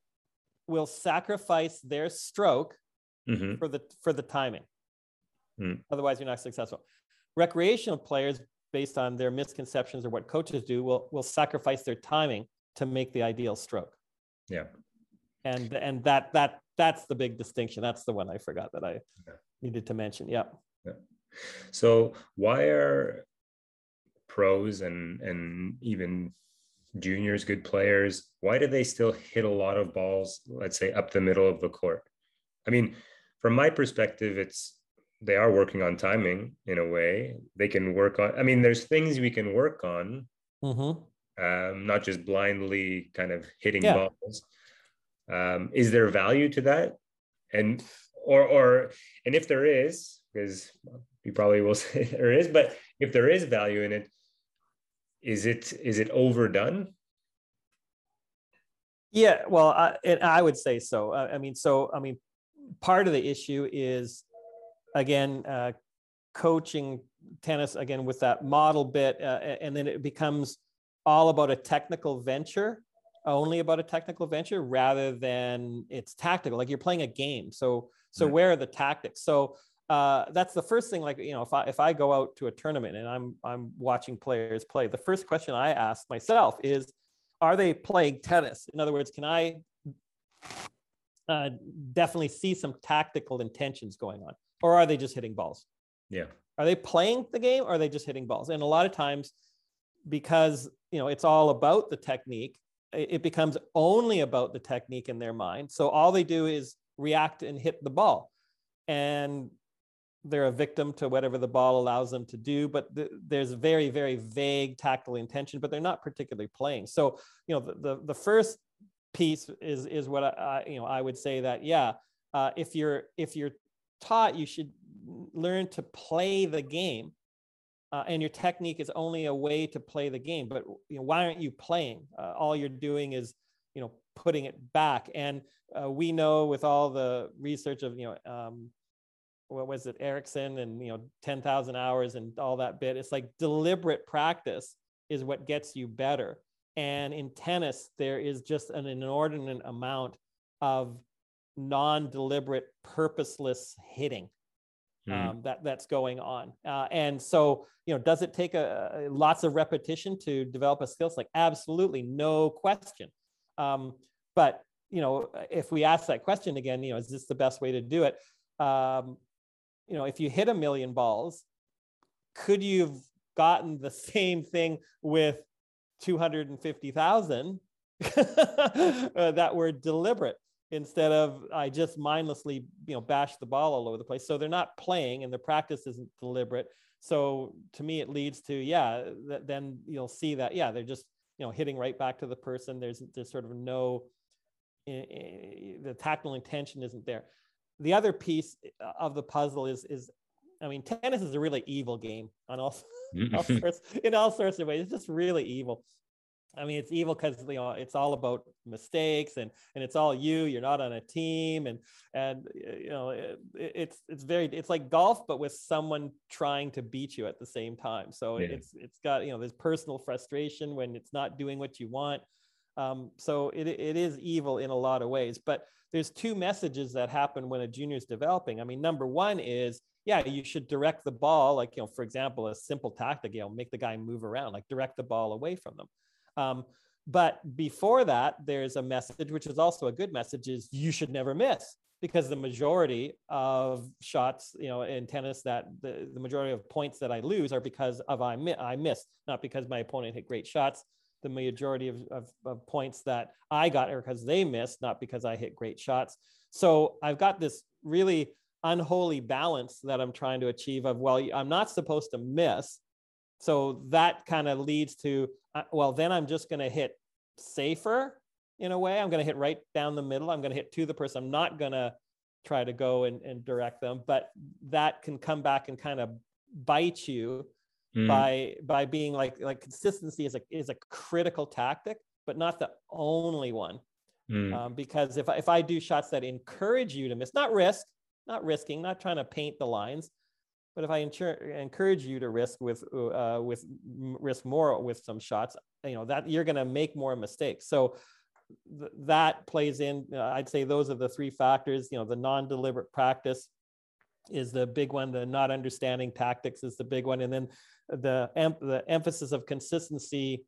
Speaker 2: will sacrifice their stroke mm-hmm. for the for the timing. Mm. Otherwise, you're not successful. Recreational players, based on their misconceptions or what coaches do, will will sacrifice their timing to make the ideal stroke.
Speaker 1: Yeah.
Speaker 2: and and that that that's the big distinction that's the one i forgot that i yeah. needed to mention yeah.
Speaker 1: So why are pros and and even juniors good players why do they still hit a lot of balls let's say up the middle of the court i mean from my perspective it's they are working on timing in a way they can work on i mean there's things we can work on mm-hmm. um, not just blindly kind of hitting yeah. balls um, is there value to that and or or and if there is because you probably will say there is but if there is value in it is it is it overdone?
Speaker 2: Yeah well i, I would say so. I mean so i mean part of the issue is again uh, coaching tennis again with that model bit uh, and then it becomes all about a technical venture only about a technical venture rather than it's tactical. Like you're playing a game. So so where are the tactics? So uh, that's the first thing like you know if I, if I go out to a tournament and i'm i'm watching players play the first question i ask myself is are they playing tennis in other words can i uh, definitely see some tactical intentions going on or are they just hitting balls
Speaker 1: yeah
Speaker 2: are they playing the game or are they just hitting balls and a lot of times because you know it's all about the technique it becomes only about the technique in their mind. So all they do is react and hit the ball. And they're a victim to whatever the ball allows them to do, but th- there's very, very vague tactile intention, but they're not particularly playing. So, you know, the, the, the first piece is, is what I, you know, I would say that, yeah, uh, if you're, if you're taught, you should learn to play the game uh, and your technique is only a way to play the game. But you know, why aren't you playing? Uh, all you're doing is you know putting it back. And uh, we know with all the research of you know um, what was it Ericsson and you know ten thousand hours and all that bit. It's like deliberate practice is what gets you better. And in tennis, there is just an inordinate amount of non-deliberate, purposeless hitting mm. um, that that's going on. Uh, and so, you know, does it take a, a, lots of repetition to develop a skill? Like absolutely, no question. Um, but you know, if we ask that question again, you know, is this the best way to do it? Um, you know, if you hit a million balls, could you have gotten the same thing with 250,000 uh, that were deliberate? instead of I just mindlessly, you know, bash the ball all over the place. So they're not playing and the practice isn't deliberate. So to me, it leads to, yeah, th- then you'll see that, yeah, they're just, you know, hitting right back to the person. There's, there's sort of no, the tactical intention isn't there. The other piece of the puzzle is, is, I mean, tennis is a really evil game on all, all sorts, in all sorts of ways. It's just really evil. I mean, it's evil because you know it's all about mistakes and and it's all you. You're not on a team, and and you know it, it's it's very it's like golf, but with someone trying to beat you at the same time. So yeah. it's it's got you know there's personal frustration when it's not doing what you want. Um, so it it is evil in a lot of ways. But there's two messages that happen when a junior is developing. I mean, number one is yeah, you should direct the ball, like you know, for example, a simple tactic, you know, make the guy move around, like direct the ball away from them. Um, but before that, there's a message, which is also a good message, is you should never miss because the majority of shots, you know, in tennis, that the, the majority of points that I lose are because of I, mi- I missed, not because my opponent hit great shots. The majority of, of, of points that I got are because they missed, not because I hit great shots. So I've got this really unholy balance that I'm trying to achieve of, well, I'm not supposed to miss, so that kind of leads to, uh, well, then I'm just going to hit safer in a way. I'm going to hit right down the middle. I'm going to hit to the person. I'm not going to try to go and, and direct them, but that can come back and kind of bite you mm. by by being like like consistency is a is a critical tactic, but not the only one. Mm. Um, because if if I do shots that encourage you to miss, not risk, not risking, not trying to paint the lines, but if I insure, encourage you to risk with uh, with risk more with some shots, you know that you're going to make more mistakes. So th- that plays in. Uh, I'd say those are the three factors. You know, the non-deliberate practice is the big one. The not understanding tactics is the big one, and then the em- the emphasis of consistency,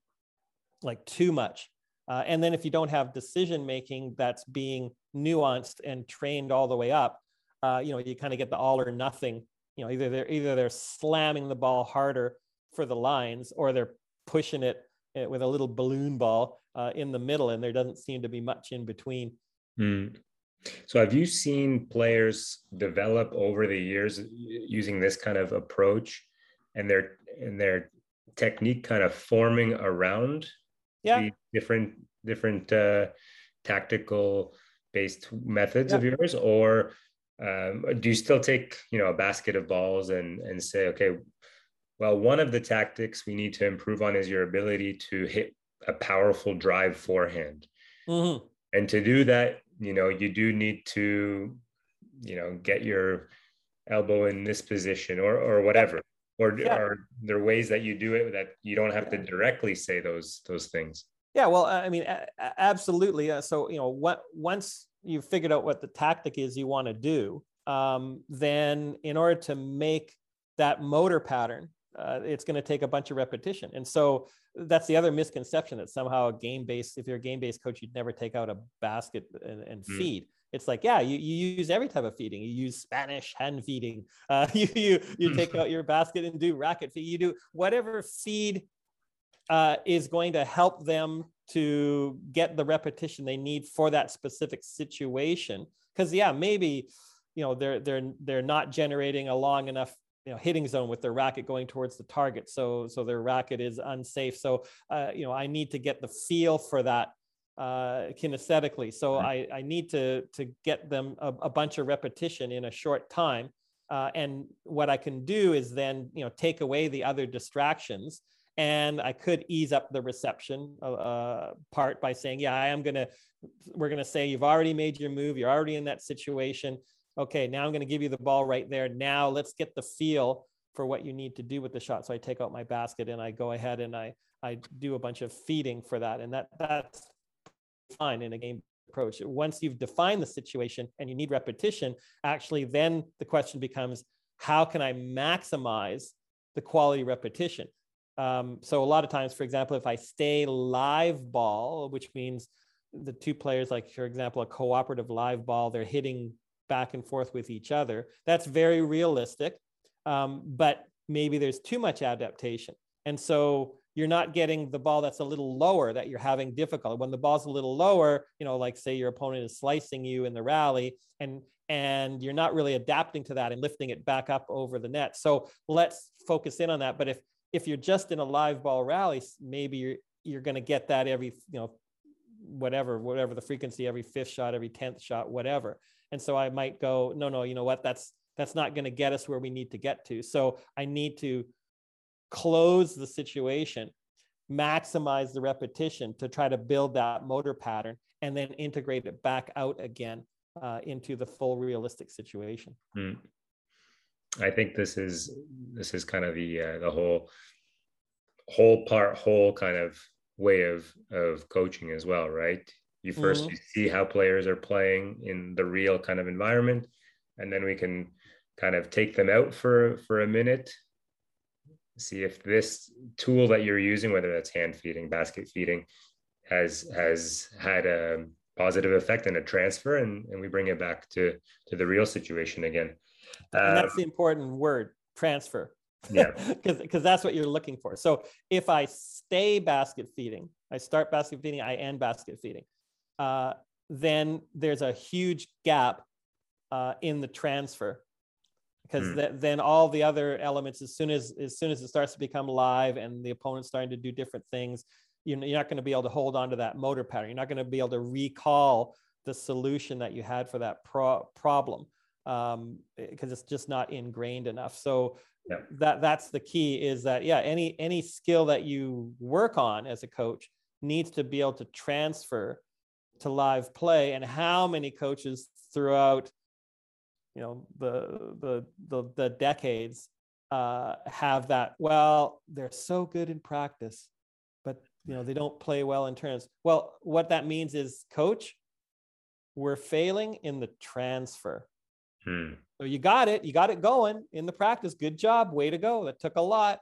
Speaker 2: like too much. Uh, and then if you don't have decision making that's being nuanced and trained all the way up, uh, you know, you kind of get the all or nothing. You know, either they're either they're slamming the ball harder for the lines or they're pushing it with a little balloon ball uh, in the middle, and there doesn't seem to be much in between.
Speaker 1: Mm. So, have you seen players develop over the years using this kind of approach, and their and their technique kind of forming around
Speaker 2: yeah.
Speaker 1: different different uh, tactical based methods yeah. of yours, or um, do you still take you know a basket of balls and and say, okay, well, one of the tactics we need to improve on is your ability to hit a powerful drive forehand. Mm-hmm. And to do that, you know, you do need to, you know, get your elbow in this position or or whatever. Or yeah. are there ways that you do it that you don't have to directly say those those things?
Speaker 2: Yeah, well, I mean, absolutely. Uh, so you know, what once you've figured out what the tactic is you want to do, um, then in order to make that motor pattern uh, it's going to take a bunch of repetition. And so that's the other misconception that somehow a game based, if you're a game based coach, you'd never take out a basket and, and mm. feed. It's like, yeah, you, you use every type of feeding. You use Spanish hand feeding. Uh, you, you, you take out your basket and do racket feed. You do whatever feed uh, is going to help them to get the repetition they need for that specific situation. Because yeah, maybe you know they're they're they're not generating a long enough you know hitting zone with their racket going towards the target so so their racket is unsafe so uh, you know i need to get the feel for that uh, kinesthetically. So I, I need to to get them a, a bunch of repetition in a short time. Uh, and what i can do is then you know take away the other distractions and i could ease up the reception uh, uh part by saying yeah i am going to we're going to say you've already made your move you're already in that situation. Okay, now I'm going to give you the ball right there. Now let's get the feel for what you need to do with the shot. So I take out my basket and I go ahead and I I do a bunch of feeding for that, and that that's fine in a game approach. Once you've defined the situation and you need repetition, actually, then the question becomes, how can I maximize the quality repetition? Um, so a lot of times, for example, if I stay live ball, which means the two players, like for example, a cooperative live ball, they're hitting back and forth with each other. That's very realistic, um, but maybe there's too much adaptation. And so you're not getting the ball that's a little lower that you're having difficulty. When the ball's a little lower, you know, like say your opponent is slicing you in the rally and and you're not really adapting to that and lifting it back up over the net. So let's focus in on that. But if if you're just in a live ball rally, maybe you're you're going to get that every, you know, whatever, whatever the frequency, every fifth shot, every 10th shot, whatever and so i might go no no you know what that's that's not going to get us where we need to get to so i need to close the situation maximize the repetition to try to build that motor pattern and then integrate it back out again uh, into the full realistic situation mm.
Speaker 1: i think this is this is kind of the uh, the whole whole part whole kind of way of of coaching as well right you 1st mm-hmm. you see how players are playing in the real kind of environment and then we can kind of take them out for for a minute see if this tool that you're using whether that's hand feeding basket feeding has has had a positive effect and a transfer and, and we bring it back to to the real situation again.
Speaker 2: And that's uh, the important word transfer. Yeah. Because that's what you're looking for. So if i stay basket feeding i start basket feeding i end basket feeding uh, then there's a huge gap uh, in the transfer because mm. th- then all the other elements as soon as as soon as it starts to become live and the opponent's starting to do different things you're not going to be able to hold on to that motor pattern you're not going to be able to recall the solution that you had for that pro- problem because um, it's just not ingrained enough so yeah. that that's the key is that yeah any any skill that you work on as a coach needs to be able to transfer to live play and how many coaches throughout you know the the the, the decades uh, have that well they're so good in practice but you know they don't play well in turns well what that means is coach we're failing in the transfer hmm. so you got it you got it going in the practice good job way to go that took a lot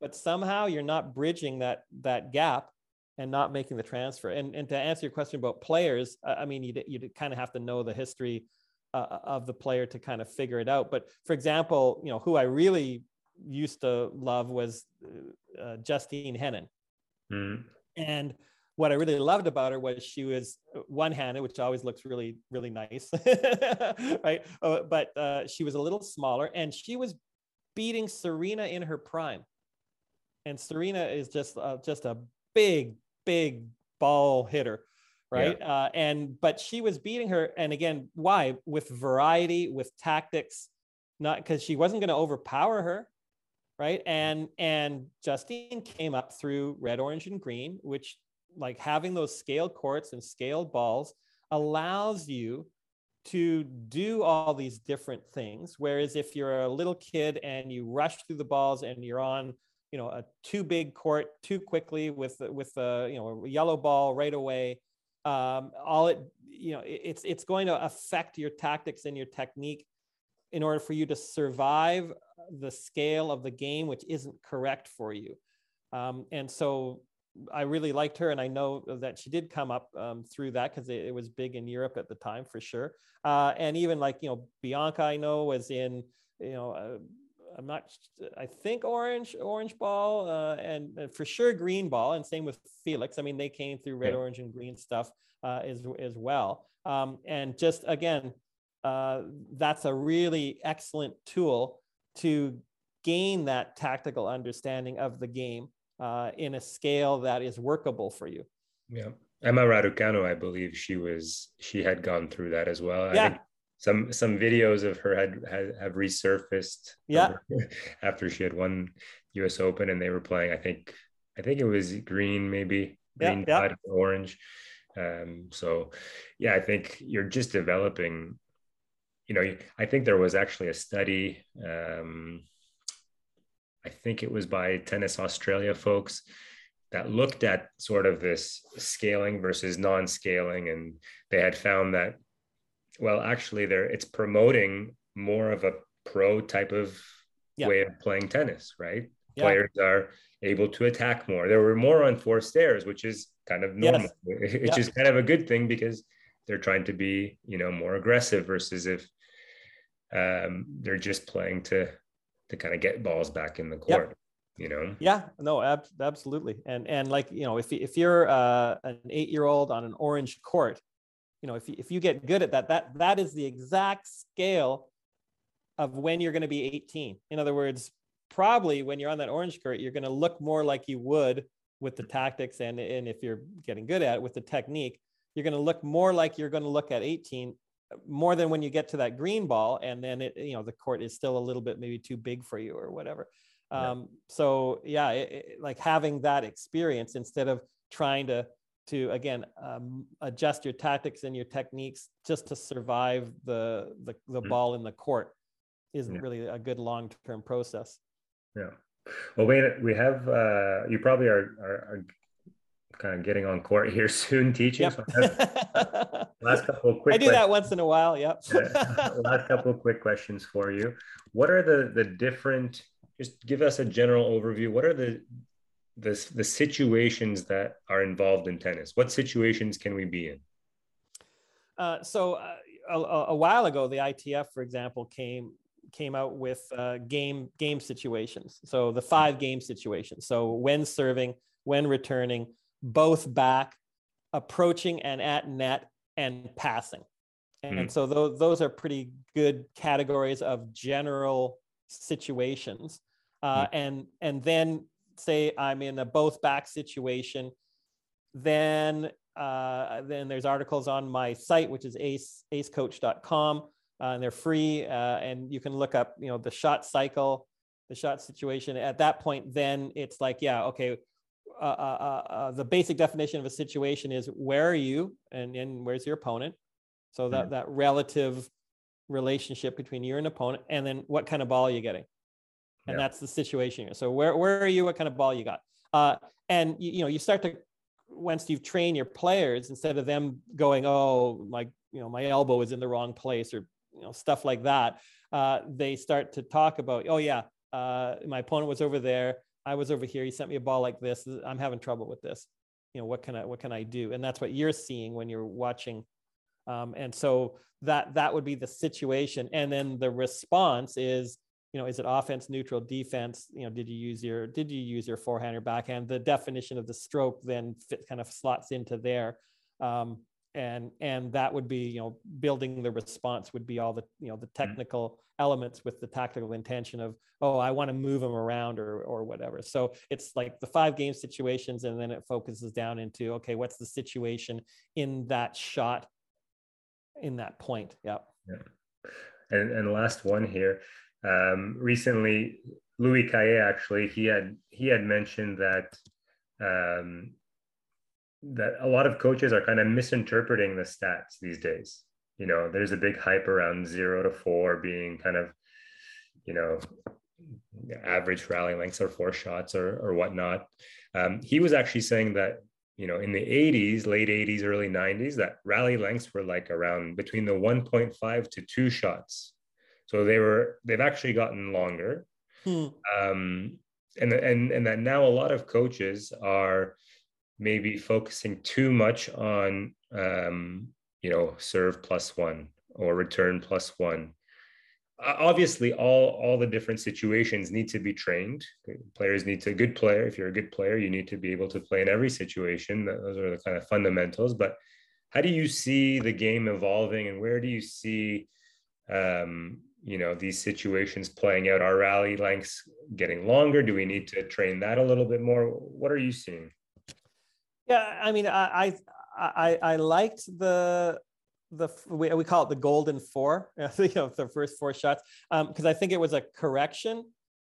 Speaker 2: but somehow you're not bridging that that gap and not making the transfer. And and to answer your question about players, I mean, you you kind of have to know the history uh, of the player to kind of figure it out. But for example, you know, who I really used to love was uh, uh Justine Henin, mm. and what I really loved about her was she was one-handed, which always looks really, really nice, right? Uh, but uh, she was a little smaller, and she was beating Serena in her prime. And Serena is just uh, just a big, big ball hitter, right? Yeah. Uh, and but she was beating her, and again, why? With variety, with tactics, not because she wasn't going to overpower her, right? And and Justine came up through red, orange, and green, which like having those scale courts and scaled balls allows you to do all these different things whereas if you're a little kid and you rush through the balls and you're on you know a too big court too quickly with with a you know a yellow ball right away um, all it you know it's it's going to affect your tactics and your technique in order for you to survive the scale of the game which isn't correct for you um, and so I really liked her, and I know that she did come up um, through that because it, it, was big in Europe at the time for sure. Uh, and even like you know Bianca, I know was in you know uh, I'm not I think orange orange ball uh, and, and, for sure green ball, and same with Felix. I mean they came through red, yeah. orange, and green stuff uh, as as well. Um, and just again, uh, that's a really excellent tool to gain that tactical understanding of the game uh, in a scale that is workable for you.
Speaker 1: Yeah. Emma Raducanu, I believe she was she had gone through that as well.
Speaker 2: Yeah.
Speaker 1: Some some videos of her had, had have resurfaced.
Speaker 2: Yeah.
Speaker 1: After she had won U.S. Open and they were playing, I think I think it was green, maybe green, yeah, yeah. orange. Um, so, yeah, I think you're just developing. You know, I think there was actually a study. Um, I think it was by Tennis Australia folks that looked at sort of this scaling versus non-scaling, and they had found that, well, actually, there it's promoting more of a pro type of yeah. way of playing tennis, right? Yeah. Players are able to attack more. There were more unforced errors, which is kind of normal, yes. which yeah. is kind of a good thing because they're trying to be, you know, more aggressive versus if um, they're just playing to to kind of get balls back in the court. You know.
Speaker 2: Yeah. No. Ab- absolutely. And and like you know, if if you're uh, an eight year old on an orange court, you know, if you, if you get good at that, that that is the exact scale of when you're going to be 18. In other words, probably when you're on that orange court, you're going to look more like you would with the tactics and and if you're getting good at it with the technique, you're going to look more like you're going to look at 18 more than when you get to that green ball and then it you know the court is still a little bit maybe too big for you or whatever yeah. um so yeah it, it, like having that experience instead of trying to to again um, adjust your tactics and your techniques just to survive the the, the mm-hmm. ball in the court isn't yeah. really a good long-term process
Speaker 1: yeah well we we have uh you probably are, are, are kind of getting on court here soon teaching. Yep. So last couple of quick.
Speaker 2: I do questions. that once in a while. Yep.
Speaker 1: last couple of quick questions for you. What are the the different? Just give us a general overview. What are the the the situations that are involved in tennis? What situations can we be in?
Speaker 2: Uh, so uh, a, a, while ago, the ITF, for example, came came out with uh, game game situations. So the five game situations. So when serving, when returning, both back, approaching and at net, and passing. And mm-hmm. so those, those are pretty good categories of general situations. Uh, mm-hmm. And and then say I'm in a both back situation, then uh, then there's articles on my site, which is ace acecoach.com, uh, and they're free. Uh, and you can look up, you know, the shot cycle, the shot situation. At that point, then it's like, yeah, okay, uh, uh, uh, the basic definition of a situation is where are you and, and where's your opponent so that mm-hmm. that relative relationship between you and opponent and then what kind of ball are you getting and yeah. that's the situation so where, where are you what kind of ball you got uh, and you, you know you start to once you've trained your players instead of them going oh my you know my elbow is in the wrong place or you know stuff like that uh, they start to talk about oh yeah uh, my opponent was over there I was over here. He sent me a ball like this. I'm having trouble with this. you know what can i what can i do and that's what you're seeing when you're watching um, and so that that would be the situation and then the response is you know is it offense neutral defense? You know did you use your did you use your forehand or backhand? The definition of the stroke then fit, kind of slots into there. Um, and and that would be you know building the response would be all the you know the mm-hmm. technical mm-hmm. elements with the tactical intention of oh i want to move them around or or whatever. So it's like the five game situations and then it focuses down into okay what's the situation in that shot in that point? Yep.
Speaker 1: Yeah and and last one here um recently Louis Cayer actually he had he had mentioned that um that a lot of coaches are kind of misinterpreting the stats these days. You know, there's a big hype around zero to four being kind of, you know, average rally lengths or four shots or or whatnot. Um, he was actually saying that you know in the 80s, late 80s, early 90s, that rally lengths were like around between the 1.5 to two shots. So they were they've actually gotten longer. Hmm. Um, and and and that now a lot of coaches are maybe focusing too much on um, you know serve plus one or return plus one obviously all all the different situations need to be trained players need to good player if you're a good player you need to be able to play in every situation those are the kind of fundamentals but how do you see the game evolving and where do you see um, you know these situations playing out our rally lengths getting longer do we need to train that a little bit more what are you seeing
Speaker 2: yeah, I mean, I I I, liked the the we, we call it the golden four, you know, the first four shots, because um, I think it was a correction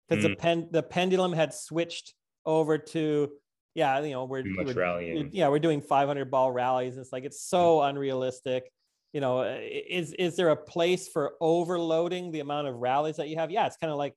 Speaker 2: because mm. the pen the pendulum had switched over to yeah, you know, we're, we're yeah, we're doing 500 ball rallies. It's like it's so mm. unrealistic. You know, is is there a place for overloading the amount of rallies that you have? Yeah, it's kind of like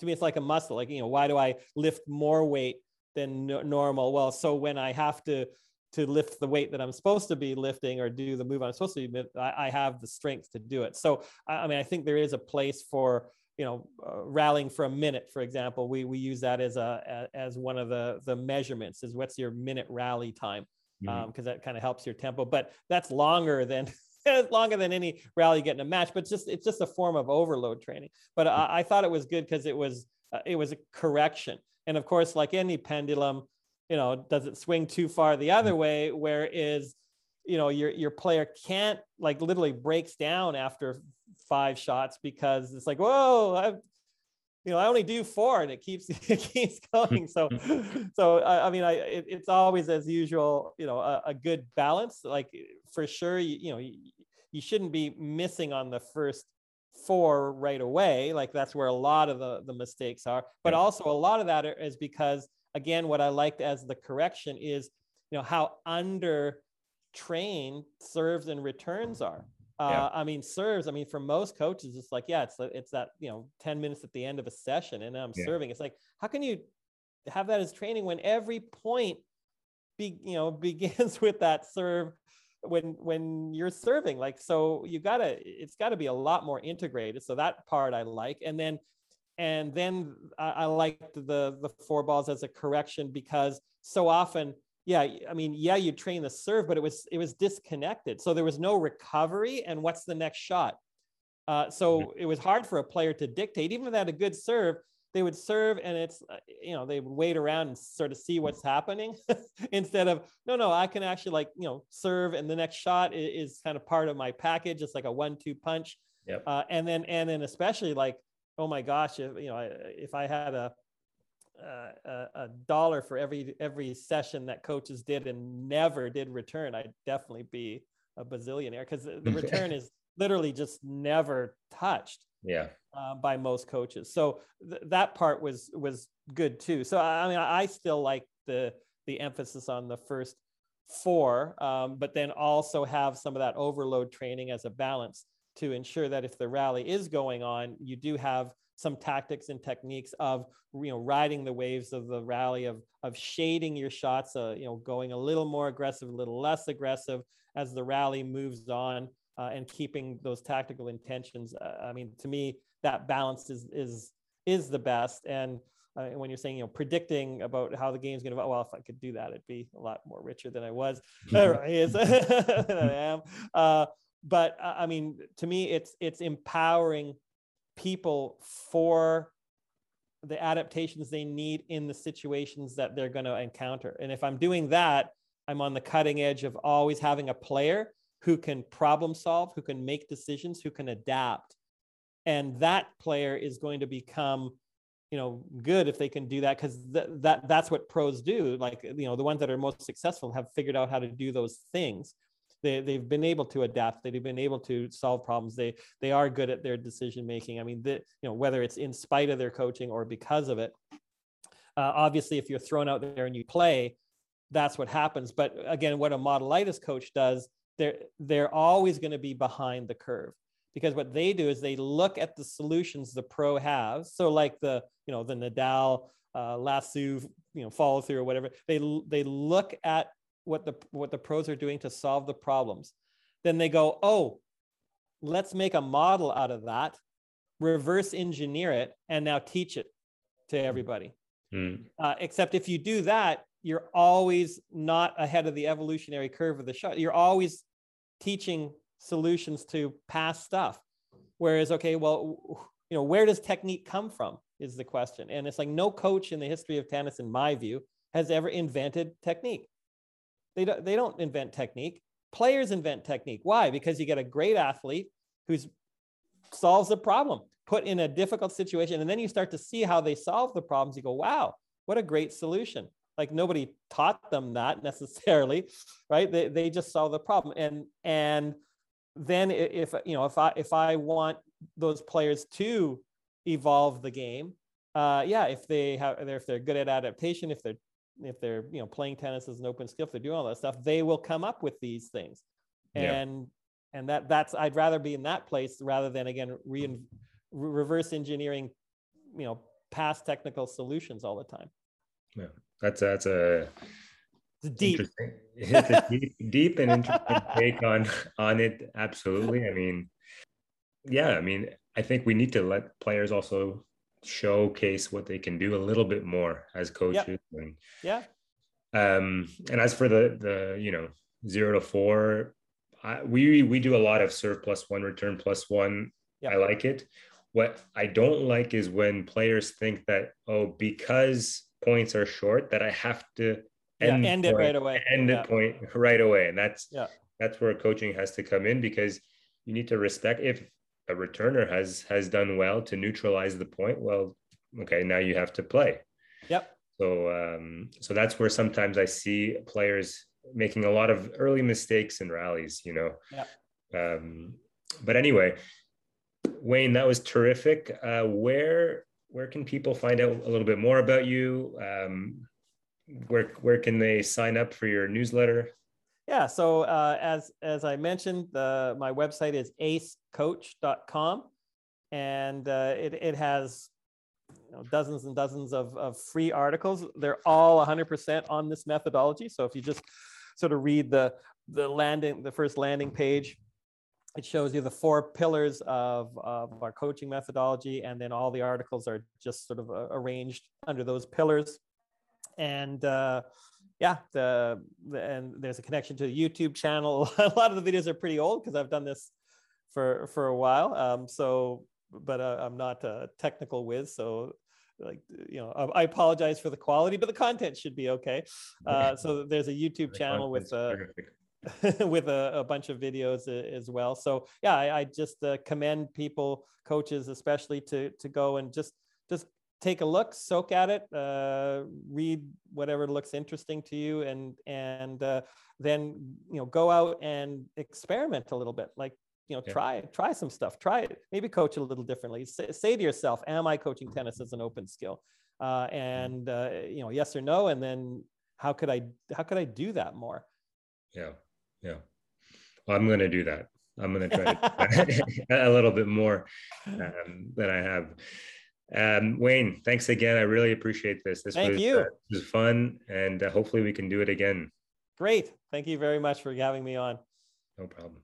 Speaker 2: to me, it's like a muscle. Like you know, why do I lift more weight than normal. Well, so when I have to to lift the weight that I'm supposed to be lifting or do the move I'm supposed to be, I, I have the strength to do it. So I mean, I think there is a place for you know uh, rallying for a minute, for example. We we use that as a as one of the the measurements is what's your minute rally time because mm-hmm. um, that kind of helps your tempo. But that's longer than longer than any rally you get in a match. But just it's just a form of overload training. But I, I thought it was good because it was uh, it was a correction. And of course, like any pendulum, you know, does it swing too far the other way? Where is, you know, your your player can't like literally breaks down after five shots because it's like, whoa, I, you know, I only do four, and it keeps it keeps going. So, so I, I mean, I it, it's always as usual, you know, a, a, good balance. Like for sure, you, you know, you, you shouldn't be missing on the first four right away. Like that's where a lot of the, the mistakes are. But also a lot of that is because, again, what I liked as the correction is, you know, how under trained serves and returns are. Uh, yeah. I mean, serves. I mean, for most coaches, it's like, yeah, it's it's that you know, ten minutes at the end of a session, and I'm yeah. serving. It's like, how can you have that as training when every point, be you know, begins with that serve when when you're serving like so you gotta it's got to be a lot more integrated so that part i like and then and then i, I liked the the four balls as a correction because so often yeah i mean yeah you train the serve but it was it was disconnected so there was no recovery and what's the next shot? Uh, so it was hard for a player to dictate even if they had a good serve they would serve and it's uh, you know they would wait around and sort of see what's happening instead of no no i can actually like you know serve and the next shot is, is kind of part of my package. It's like a one two punch.
Speaker 1: Yep.
Speaker 2: Uh, and then and then especially like oh my gosh if you know if i had a a, a dollar for every every session that coaches did and never did return i'd definitely be a bazillionaire because the return is literally just never touched
Speaker 1: yeah.
Speaker 2: Uh, by most coaches. So th- that part was was good too. So i mean i still like the the emphasis on the first four um, but then also have some of that overload training as a balance to ensure that if the rally is going on you do have some tactics and techniques of you know riding the waves of the rally of of shading your shots uh, you know going a little more aggressive a little less aggressive as the rally moves on uh, and keeping those tactical intentions. Uh, I mean, to me, that balance is is is the best. And uh, when you're saying you know predicting about how the game's going to well if i could do that it'd be a lot more richer than i was than i am uh, but uh, i mean to me it's it's empowering people for the adaptations they need in the situations that they're going to encounter and if i'm doing that i'm on the cutting edge of always having a player who can problem solve who can make decisions who can adapt. And that player is going to become you know good if they can do that because th- that that's what pros do. Like you know the ones that are most successful have figured out how to do those things. They, they've been able to adapt. They've been able to solve problems. They they are good at their decision making. I mean the, you know whether it's in spite of their coaching or because of it uh, obviously if you're thrown out there and you play that's what happens. But again what a modelitis coach does they're they're always going to be behind the curve because what they do is they look at the solutions the pro has. So like the, you know, the Nadal, uh, lasso, you know, follow through or whatever. They they look at what the what the pros are doing to solve the problems. Then they go, oh, let's make a model out of that, reverse engineer it, and now teach it to everybody. Mm. Uh, except if you do that, you're always not ahead of the evolutionary curve of the shot. You're always teaching solutions to past stuff. Whereas, okay, well, you know, where does technique come from is the question. And it's like no coach in the history of tennis, in my view, has ever invented technique. They don't, they don't invent technique. Players invent technique. Why? Because you get a great athlete who's solves a problem, put in a difficult situation, and then you start to see how they solve the problems. You go, wow, what a great solution. Like nobody taught them that necessarily, right? They, they just solve the problem. And and then if you know if i if i want those players to evolve the game uh yeah if they have if they're good at adaptation if they're if they're you know playing tennis as an open skill if they're doing all that stuff they will come up with these things and yeah. and that that's i'd rather be in that place rather than again re- reverse engineering you know past technical solutions all the time
Speaker 1: yeah that's that's a
Speaker 2: it's deep.
Speaker 1: It's a deep, deep and interesting take on on it. Absolutely. I mean, yeah. I mean, I think we need to let players also showcase what they can do a little bit more as coaches. Yep.
Speaker 2: And, yeah.
Speaker 1: Um, and as for the the you know zero to four, I, we we do a lot of serve plus one, return plus one. Yep. I like it. What I don't like is when players think that oh because points are short that I have to
Speaker 2: end, yeah, end point, it right away.
Speaker 1: End yeah. point right away. And that's yeah. that's where coaching has to come in because you need to respect if a returner has has done well to neutralize the point, well, okay, now you have to play.
Speaker 2: Yep.
Speaker 1: So um, so that's where sometimes I see players making a lot of early mistakes in rallies, you know.
Speaker 2: Yeah.
Speaker 1: Um, but anyway, Wayne, that was terrific. Uh, where where can people find out a little bit more about you? Um, where where can they sign up for your newsletter?
Speaker 2: Yeah, so uh, as as I mentioned, the, my website is acecoach.com, and uh, it it has you know, dozens and dozens of, of free articles. They're all 100% on this methodology. So if you just sort of read the the landing the first landing page, it shows you the four pillars of, of our coaching methodology, and then all the articles are just sort of uh, arranged under those pillars and uh, yeah, the, the, and there's a connection to the YouTube channel. a lot of the videos are pretty old because I've done this for for a while. Um, so, but uh, I'm not a technical whiz, so like you know, I, apologize for the quality, but the content should be okay. Uh, so there's a YouTube channel with uh, with a, a, bunch of videos as well. So yeah, I, I just uh, commend people, coaches especially, to to go and just just take a look, soak at it, uh, read whatever looks interesting to you, and and uh, then you know go out and experiment a little bit. Like you know, yeah. try try some stuff. Try it. Maybe coach it a little differently. Say, say to yourself, "Am I coaching tennis as an open skill?" Uh, and uh, you know, yes or no, and then how could I how could I do that more?
Speaker 1: Yeah, yeah. Well, I'm going to do that. I'm going to try a little bit more um, than I have. Um, Wayne, thanks again. I really appreciate this. This
Speaker 2: Thank
Speaker 1: was,
Speaker 2: you.
Speaker 1: Uh, was fun, and uh, hopefully we can do it again.
Speaker 2: Great. Thank you very much for having me on.
Speaker 1: No problem.